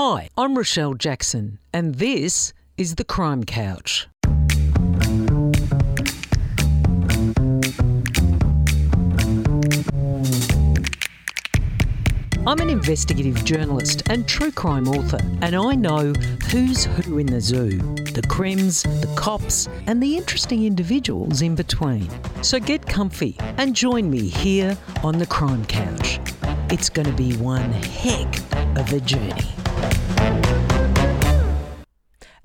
Hi, I'm Rochelle Jackson, and this is The Crime Couch. I'm an investigative journalist and true crime author, and I know who's who in the zoo the crims, the cops, and the interesting individuals in between. So get comfy and join me here on the Crime Couch. It's going to be one heck of a journey.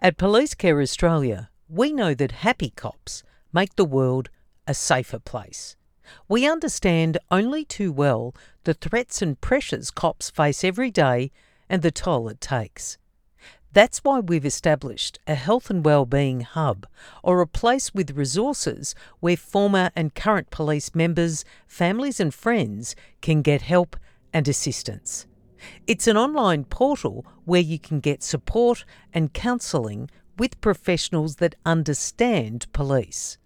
At Police Care Australia, we know that happy cops make the world a safer place. We understand only too well the threats and pressures cops face every day and the toll it takes. That's why we've established a health and wellbeing hub, or a place with resources where former and current police members, families, and friends can get help and assistance. It's an online portal where you can get support and counselling with professionals that understand police.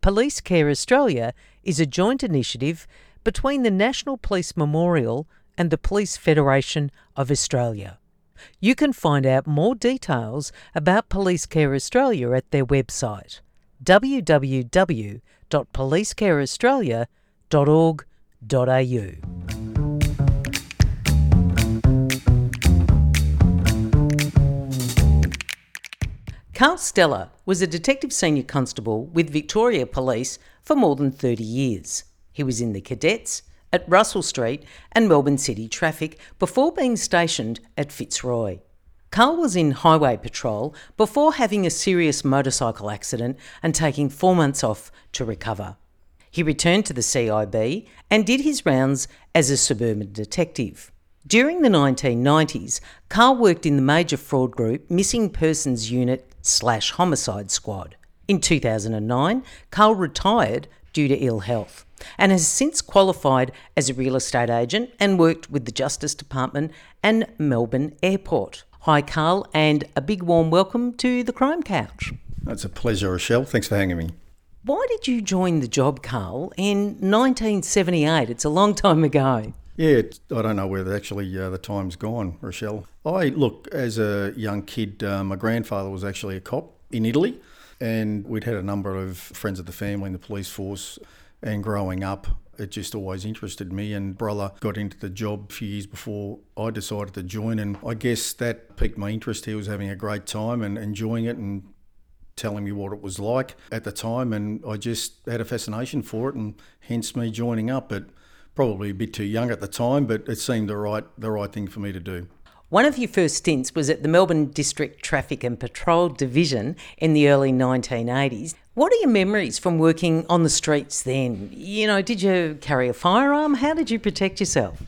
Police Care Australia is a joint initiative between the National Police Memorial and the Police Federation of Australia. You can find out more details about Police Care Australia at their website www.policecareaustralia.org.au. Carl Stella was a detective senior constable with Victoria Police for more than 30 years. He was in the cadets, at Russell Street and Melbourne City Traffic before being stationed at Fitzroy. Carl was in Highway Patrol before having a serious motorcycle accident and taking four months off to recover. He returned to the CIB and did his rounds as a suburban detective. During the 1990s, Carl worked in the major fraud group Missing Persons Unit slash Homicide Squad. In 2009, Carl retired due to ill health and has since qualified as a real estate agent and worked with the Justice Department and Melbourne Airport. Hi, Carl, and a big warm welcome to the Crime Couch. It's a pleasure, Rochelle. Thanks for having me. Why did you join the job, Carl, in 1978? It's a long time ago. Yeah, I don't know whether actually uh, the time's gone, Rochelle. I look as a young kid. Uh, my grandfather was actually a cop in Italy, and we'd had a number of friends of the family in the police force. And growing up, it just always interested me. And brother got into the job a few years before I decided to join, and I guess that piqued my interest. He was having a great time and enjoying it, and telling me what it was like at the time, and I just had a fascination for it, and hence me joining up. But probably a bit too young at the time, but it seemed the right the right thing for me to do. One of your first stints was at the Melbourne District Traffic and Patrol Division in the early 1980s. What are your memories from working on the streets then? You know, did you carry a firearm? How did you protect yourself?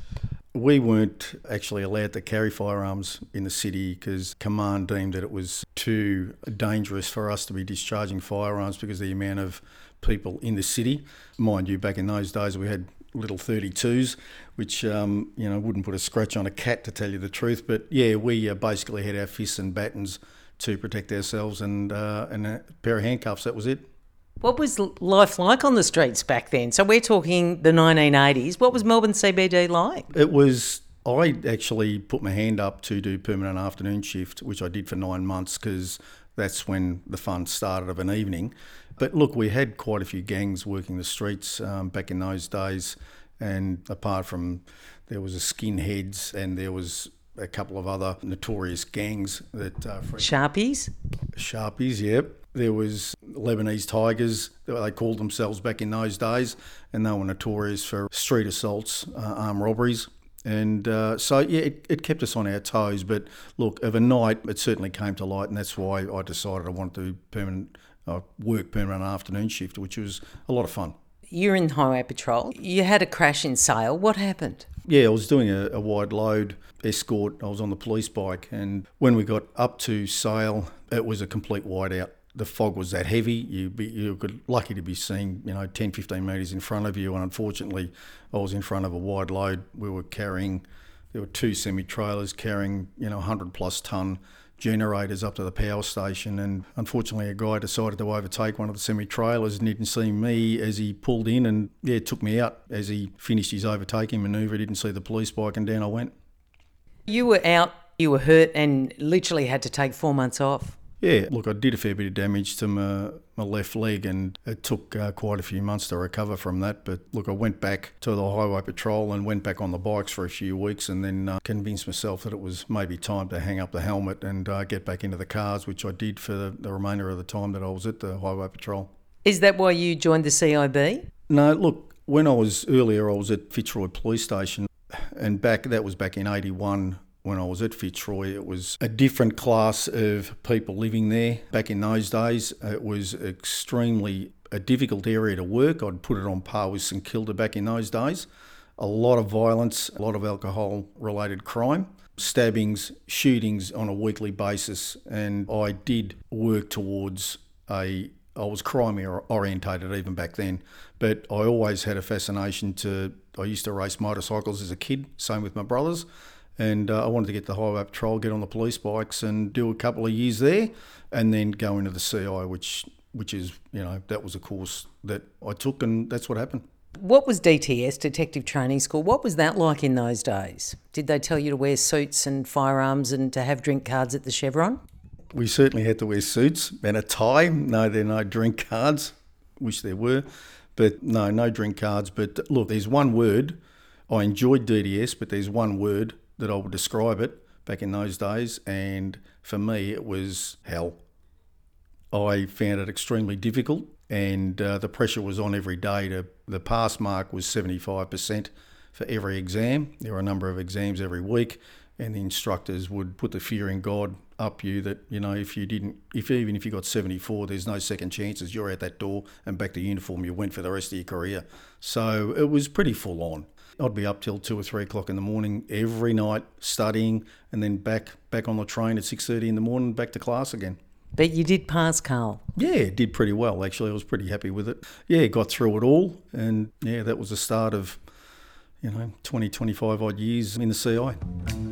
We weren't actually allowed to carry firearms in the city because command deemed that it was too dangerous for us to be discharging firearms because of the amount of people in the city. Mind you, back in those days we had little 32s, which um, you know wouldn't put a scratch on a cat to tell you the truth. But yeah, we uh, basically had our fists and battens to protect ourselves and uh, and a pair of handcuffs. That was it. What was life like on the streets back then? So we're talking the 1980s. What was Melbourne CBD like? It was. I actually put my hand up to do permanent afternoon shift, which I did for nine months because that's when the fun started of an evening. But look, we had quite a few gangs working the streets um, back in those days, and apart from there was a skinheads and there was a couple of other notorious gangs that uh, Sharpies. Sharpies, yep. There was Lebanese Tigers, they called themselves back in those days, and they were notorious for street assaults, uh, armed robberies. And uh, so, yeah, it, it, kept us on our toes. But look, of a night, it certainly came to light, and that's why I decided I wanted to do permanent uh, work permanent afternoon shift, which was a lot of fun. You're in highway patrol. You had a crash in Sale. What happened? Yeah, I was doing a, a wide load escort. I was on the police bike, and when we got up to Sale, it was a complete whiteout the fog was that heavy. You be, you were lucky to be seen, you know, 10, 15 metres in front of you. And unfortunately, I was in front of a wide load. We were carrying, there were two semi trailers carrying, you know, 100 plus tonne generators up to the power station. And unfortunately, a guy decided to overtake one of the semi trailers and didn't see me as he pulled in and, yeah, took me out as he finished his overtaking manoeuvre. He didn't see the police bike and down I went. You were out You were hurt and literally had to take four months off. Yeah, look, I did a fair bit of damage to my, my left leg, and it took uh, quite a few months to recover from that. But look, I went back to the highway patrol and went back on the bikes for a few weeks, and then uh, convinced myself that it was maybe time to hang up the helmet and uh, get back into the cars, which I did for the, the remainder of the time that I was at the highway patrol. Is that why you joined the CIB? No, look, when I was earlier, I was at Fitzroy Police Station, and back that was back in '81 when I was at Fitzroy, it was a different class of people living there. Back in those days, it was extremely a difficult area to work. I'd put it on par with St Kilda back in those days. A lot of violence, a lot of alcohol related crime, stabbings, shootings on a weekly basis. And I did work towards a I was crime orientated even back then, but I always had a fascination to. I used to race motorcycles as a kid, same with my brothers and uh, I wanted to get the highway patrol, get on the police bikes, and do a couple of years there, and then go into the CI, which which is you know that was a course that I took, and that's what happened. What was DTS, Detective Training School? What was that like in those days? Did they tell you to wear suits and firearms and to have drink cards at the Chevron? We certainly had to wear suits and a tie. No, there are no drink cards. Wish there were, but no, no drink cards. But look, there's one word. I enjoyed DTS, but there's one word that I would describe it back in those days, and for me, it was hell. I found it extremely difficult, and uh, the pressure was on every day. To the pass mark was seventy five percent for every exam. There were a number of exams every week, and the instructors would put the fear in God up you that you know if you didn't, if even if you got seventy four, there's no second chances. You're out that door and back to uniform. You went for the rest of your career. So it was pretty full on. I'd be up till two or three o'clock in the morning every night studying, and then back back on the train at six thirty in the morning, back to class again. But you did pass, Carl. Yeah, did pretty well actually. I was pretty happy with it. Yeah, got through it all, and yeah, that was the start of you know 20, 25 odd years in the CI.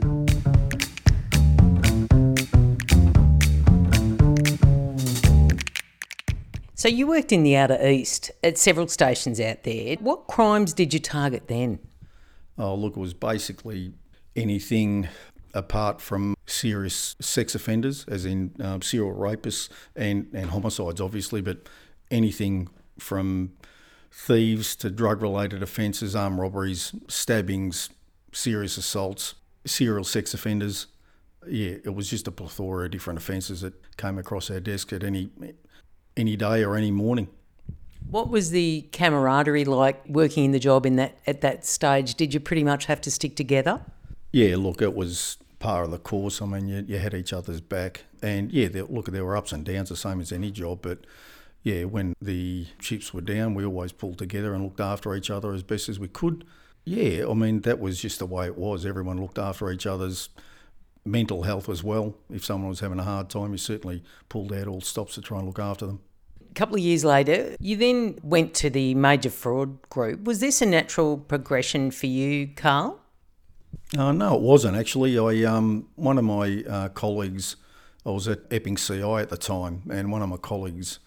So you worked in the Outer East at several stations out there. What crimes did you target then? Oh, look, it was basically anything apart from serious sex offenders, as in um, serial rapists and, and homicides, obviously, but anything from thieves to drug related offences, armed robberies, stabbings, serious assaults, serial sex offenders. Yeah, it was just a plethora of different offences that came across our desk at any any day or any morning. What was the camaraderie like working in the job in that at that stage? Did you pretty much have to stick together? Yeah, look, it was part of the course. I mean, you, you had each other's back, and yeah, there, look, there were ups and downs, the same as any job. But yeah, when the chips were down, we always pulled together and looked after each other as best as we could. Yeah, I mean, that was just the way it was. Everyone looked after each other's mental health as well. If someone was having a hard time, you certainly pulled out all stops to try and look after them. A couple of years later, you then went to the major fraud group. Was this a natural progression for you, Carl? Uh, no, it wasn't actually. I um, one of my uh, colleagues, I was at Epping CI at the time, and one of my colleagues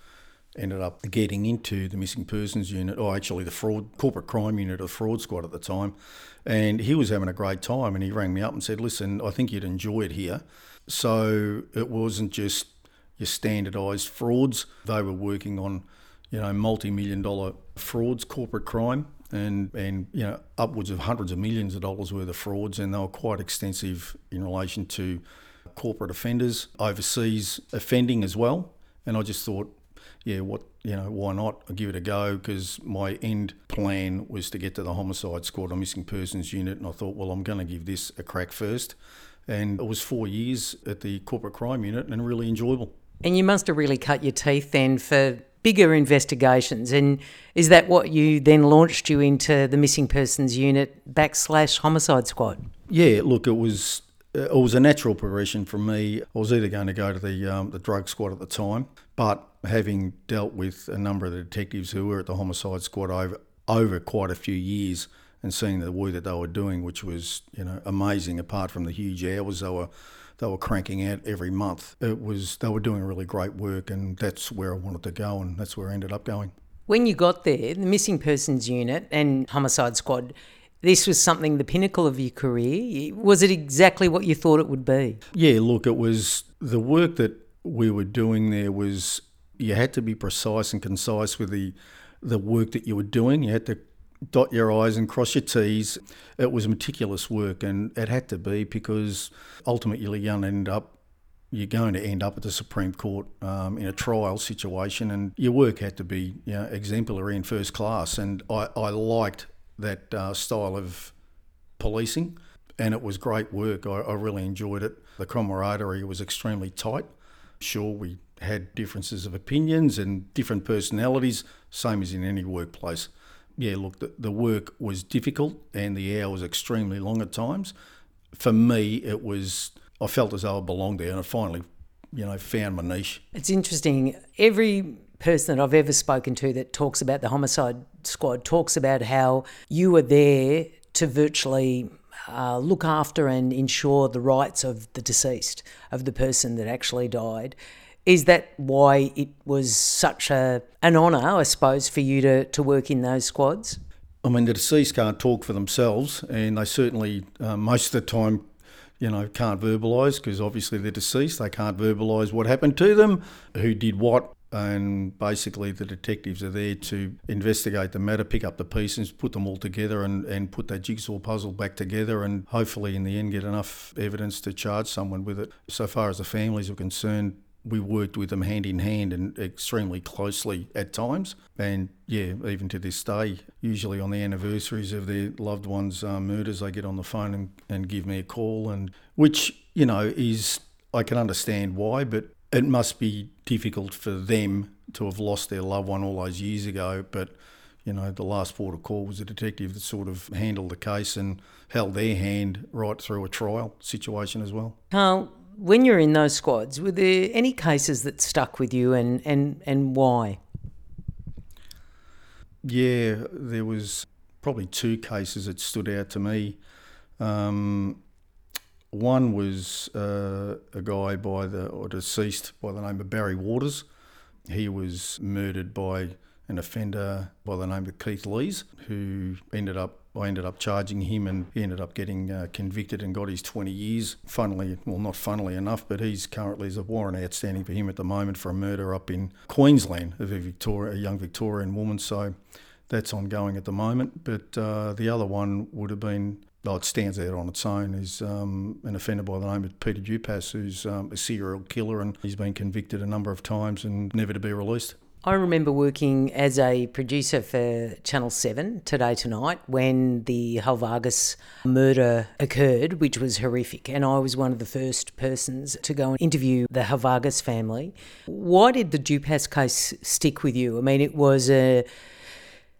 ended up getting into the missing persons unit, or actually the fraud corporate crime unit of fraud squad at the time, and he was having a great time, and he rang me up and said, "Listen, I think you'd enjoy it here." So it wasn't just your standardised frauds. They were working on, you know, multi-million dollar frauds, corporate crime, and and you know upwards of hundreds of millions of dollars worth of frauds, and they were quite extensive in relation to corporate offenders, overseas offending as well. And I just thought, yeah, what you know, why not? I'll give it a go because my end plan was to get to the homicide squad or missing persons unit, and I thought, well, I'm going to give this a crack first. And it was four years at the corporate crime unit and really enjoyable. And you must have really cut your teeth then for bigger investigations. And is that what you then launched you into the missing persons unit backslash homicide squad? Yeah, look, it was it was a natural progression for me. I was either going to go to the um, the drug squad at the time, but having dealt with a number of the detectives who were at the homicide squad over over quite a few years and seeing the work that they were doing, which was you know amazing. Apart from the huge hours they were they were cranking out every month. It was they were doing really great work, and that's where I wanted to go, and that's where I ended up going. When you got there, the missing persons unit and homicide squad, this was something the pinnacle of your career. Was it exactly what you thought it would be? Yeah, look, it was the work that we were doing there was you had to be precise and concise with the the work that you were doing. You had to dot your I's and cross your T's. It was meticulous work, and it had to be because ultimately you're going to end up you're going to end up at the Supreme Court um, in a trial situation, and your work had to be you know, exemplary and first class. And I, I liked that uh, style of policing, and it was great work. I, I really enjoyed it. The camaraderie was extremely tight. Sure, we had differences of opinions and different personalities, same as in any workplace. Yeah, look, the, the work was difficult and the hour was extremely long at times. For me, it was I felt as though I belonged there, and I finally, you know, found my niche. It's interesting. Every person that I've ever spoken to that talks about the homicide squad talks about how you were there to virtually uh, look after and ensure the rights of the deceased, of the person that actually died. Is that why it was such a an honour, I suppose, for you to, to work in those squads? I mean, the deceased can't talk for themselves, and they certainly, uh, most of the time, you know, can't verbalise because obviously they're deceased. They can't verbalise what happened to them, who did what, and basically the detectives are there to investigate the matter, pick up the pieces, put them all together, and, and put that jigsaw puzzle back together, and hopefully in the end get enough evidence to charge someone with it. So far as the families are concerned, we worked with them hand in hand and extremely closely at times. And yeah, even to this day, usually on the anniversaries of their loved ones' uh, murders, they get on the phone and, and give me a call, and which you know is I can understand why, but it must be difficult for them to have lost their loved one all those years ago. But you know, the last port of call was a detective that sort of handled the case and held their hand right through a trial situation as well. Carl, when you're in those squads, were there any cases that stuck with you and, and, and why? Yeah, there was probably two cases that stood out to me. Um, one was uh, a guy by the or deceased by the name of Barry Waters. He was murdered by an offender by the name of Keith Lees, who ended up I ended up charging him, and he ended up getting uh, convicted and got his 20 years. Funnily, well, not funnily enough, but he's currently there's a warrant outstanding for him at the moment for a murder up in Queensland of a Victoria, a young Victorian woman. So that's ongoing at the moment. But uh, the other one would have been oh, it stands out on its own, is um, an offender by the name of Peter Dupas, who's um, a serial killer and he's been convicted a number of times and never to be released. I remember working as a producer for Channel 7 Today Tonight when the Halvagis murder occurred, which was horrific. And I was one of the first persons to go and interview the Halvagis family. Why did the Dupas case stick with you? I mean, it was a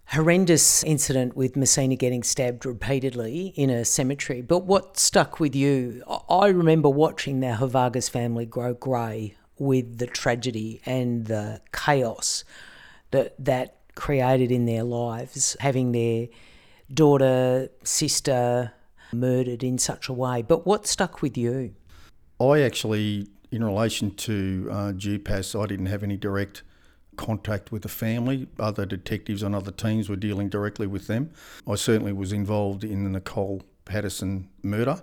horrendous incident with Mersina getting stabbed repeatedly in a cemetery. But what stuck with you? I remember watching the Halvagis family grow grey with the tragedy and the chaos that that created in their lives, having their daughter, sister murdered in such a way. But what stuck with you? I actually, in relation to uh, Dupas, I didn't have any direct contact with the family. Other detectives on other teams were dealing directly with them. I certainly was involved in the Nicole Patterson murder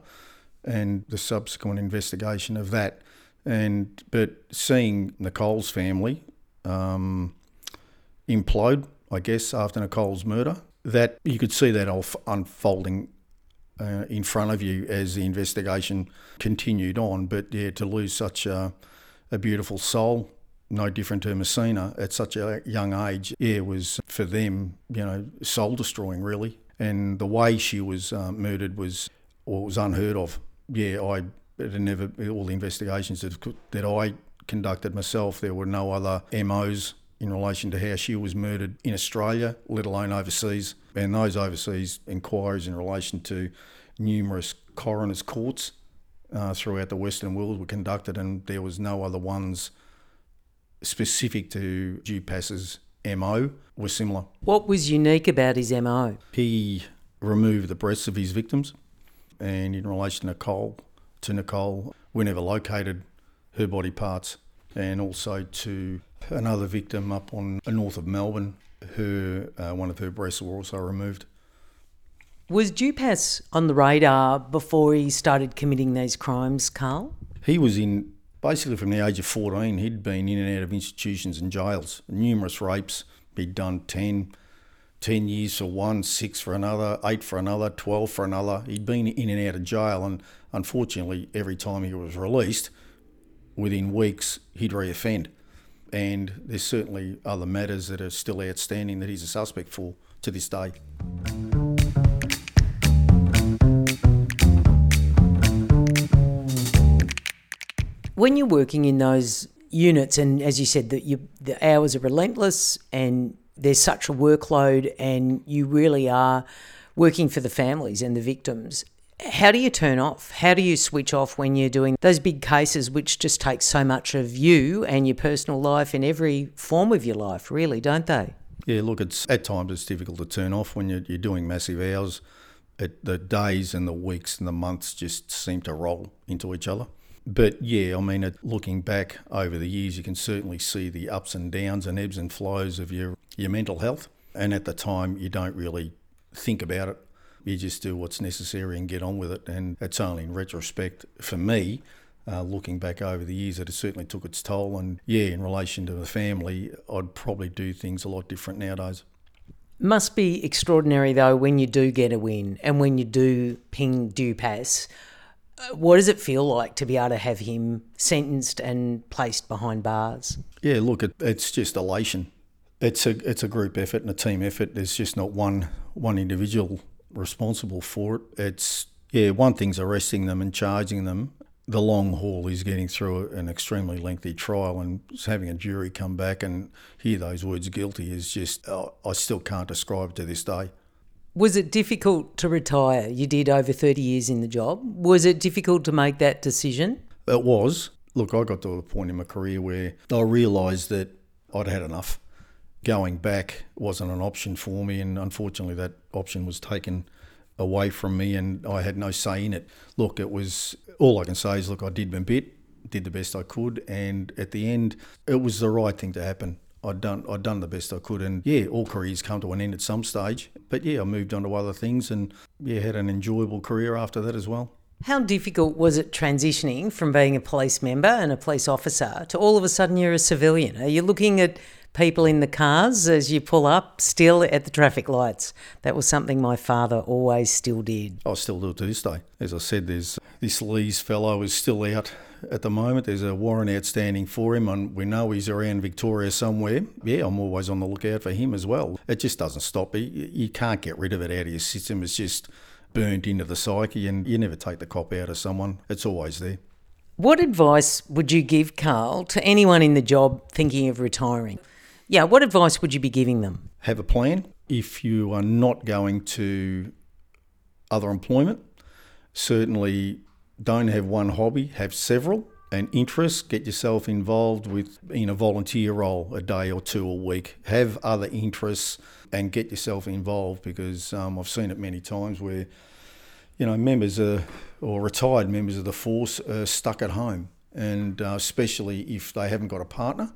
and the subsequent investigation of that. And but seeing Nicole's family um, implode, I guess, after Nicole's murder, that you could see that unfolding uh, in front of you as the investigation continued on. But yeah, to lose such a, a beautiful soul, no different to Mersina at such a young age, yeah, was for them, you know, soul destroying really. And the way she was uh, murdered was, was unheard of. Yeah, I it had never all the investigations that, that I conducted myself. There were no other MOs in relation to how she was murdered in Australia, let alone overseas. And those overseas inquiries in relation to numerous coroners' courts uh, throughout the Western world were conducted, and there was no other ones specific to Dupas's MO were similar. What was unique about his MO? He removed the breasts of his victims, and in relation to Nicole, to Nicole. We never located her body parts, and also to another victim up on north of Melbourne. Her uh, one of her breasts were also removed. Was Dupas on the radar before he started committing these crimes, Carl? He was in basically from the age of 14, he'd been in and out of institutions and jails, numerous rapes. He'd done 10, 10 years for one, six for another, eight for another, 12 for another. He'd been in and out of jail, and unfortunately, every time he was released, within weeks, he'd reoffend. And there's certainly other matters that are still outstanding that he's a suspect for to this day. When you're working in those units, and as you said, that you, the hours are relentless, and there's such a workload, and you really are working for the families and the victims. How do you turn off? How do you switch off when you're doing those big cases, which just take so much of you and your personal life in every form of your life, really, don't they? Yeah, look, it's at times it's difficult to turn off when you're, you're doing massive hours. It, the days and the weeks and the months just seem to roll into each other. But yeah, I mean, looking back over the years, you can certainly see the ups and downs and ebbs and flows of your, your mental health. And at the time, you don't really think about it. You just do what's necessary and get on with it. And it's only in retrospect, for me, uh, looking back over the years, that it certainly took its toll. And yeah, in relation to the family, I'd probably do things a lot different nowadays. Must be extraordinary though when you do get a win and when you do ping Dupas what does it feel like to be able to have him sentenced and placed behind bars? Yeah, look, it, it's just elation. It's a it's a group effort and a team effort. There's just not one one individual responsible for it. It's yeah, one thing's arresting them and charging them. The long haul is getting through an extremely lengthy trial and having a jury come back and hear those words guilty is just I still can't describe to this day. Was it difficult to retire? You did over 30 years in the job. Was it difficult to make that decision? It was. Look, I got to a point in my career where I realised that I'd had enough. Going back wasn't an option for me, and unfortunately, that option was taken away from me, and I had no say in it. Look, it was all I can say is, look, I did my bit, did the best I could, and at the end, it was the right thing to happen. I'd done I'd done the best I could, and yeah, all careers come to an end at some stage. But yeah, I moved on to other things, and yeah, had an enjoyable career after that as well. How difficult was it transitioning from being a police member and a police officer to all of a sudden you're a civilian? Are you looking at people in the cars as you pull up still at the traffic lights? That was something my father always still did. I still do it to this day. As I said, there's this Lees fellow is still out at the moment. There's a warrant outstanding for him, and we know he's around Victoria somewhere. Yeah, I'm always on the lookout for him as well. It just doesn't stop. You can't get rid of it out of your system. It's just burnt into the psyche, and you never take the cop out of someone. It's always there. What advice would you give, Carl, to anyone in the job thinking of retiring? Yeah, what advice would you be giving them? Have a plan. If you are not going to other employment, certainly don't have one hobby, have several and interests. Get yourself involved with in a volunteer role a day or two a week. Have other interests and get yourself involved because um, I've seen it many times where you know members are, or retired members of the force are stuck at home, and uh, especially if they haven't got a partner.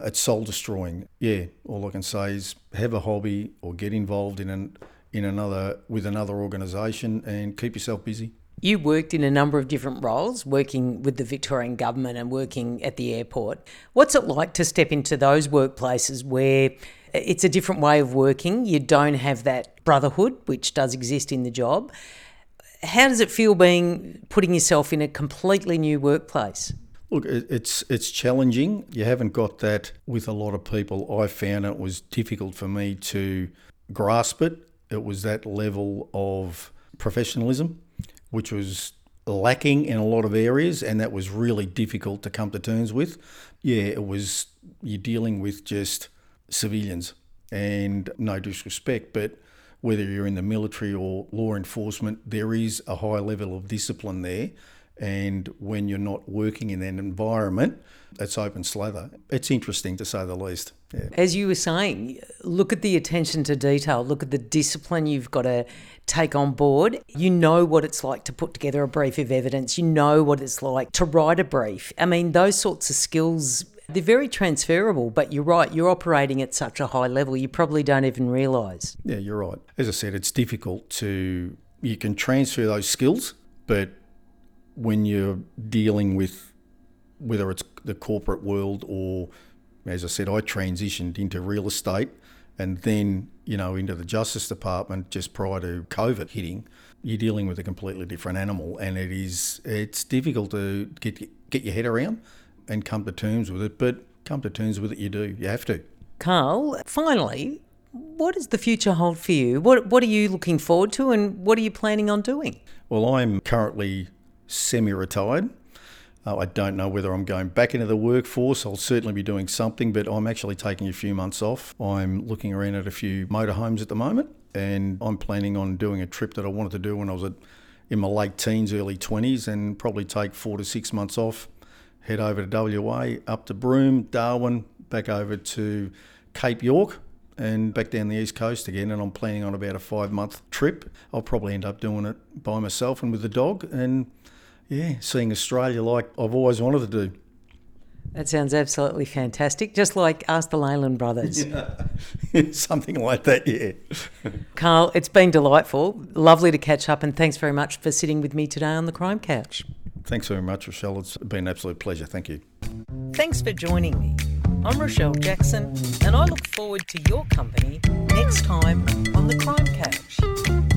It's soul destroying. Yeah, all I can say is have a hobby or get involved in an in another with another organisation and keep yourself busy. You worked in a number of different roles, working with the Victorian government and working at the airport. What's it like to step into those workplaces where it's a different way of working? You don't have that brotherhood, which does exist in the job. How does it feel being putting yourself in a completely new workplace? Look, it's it's challenging. You haven't got that with a lot of people. I found it was difficult for me to grasp it. It was that level of professionalism which was lacking in a lot of areas, and that was really difficult to come to terms with. Yeah, it was you're dealing with just civilians, and no disrespect, but whether you're in the military or law enforcement, there is a high level of discipline there. And when you're not working in that environment, it's open slather. It's interesting to say the least. Yeah. As you were saying, look at the attention to detail, look at the discipline you've got to take on board. You know what it's like to put together a brief of evidence, you know what it's like to write a brief. I mean, those sorts of skills they're very transferable, but you're right, you're operating at such a high level, you probably don't even realise. Yeah, you're right. As I said, it's difficult to, you can transfer those skills, but when you're dealing with whether it's the corporate world or, as I said, I transitioned into real estate and then, you know, into the Justice Department just prior to COVID hitting, you're dealing with a completely different animal and it is, it's difficult to get, get your head around and come to terms with it, but come to terms with it you do. You have to. Carl, finally, what does the future hold for you? What, what are you looking forward to and what are you planning on doing? Well, I'm currently semi retired. Uh, I don't know whether I'm going back into the workforce. I'll certainly be doing something, but I'm actually taking a few months off. I'm looking around at a few motorhomes at the moment, and I'm planning on doing a trip that I wanted to do when I was at, in my late teens, early 20s, and probably take four to six months off, head over to WA, up to Broome, Darwin, back over to Cape York, and back down the east coast again. And I'm planning on about a five month trip. I'll probably end up doing it by myself and with the dog. And yeah, seeing Australia like I've always wanted to do. That sounds absolutely fantastic. Just like Ask the Leyland Brothers. Yeah. Something like that, yeah. Carl, it's been delightful. Lovely to catch up, and thanks very much for sitting with me today on the Crime Couch. Thanks very much, Rochelle. It's been an absolute pleasure. Thank you. Thanks for joining me. I'm Rochelle Jackson, and I look forward to your company next time on the Crime Couch.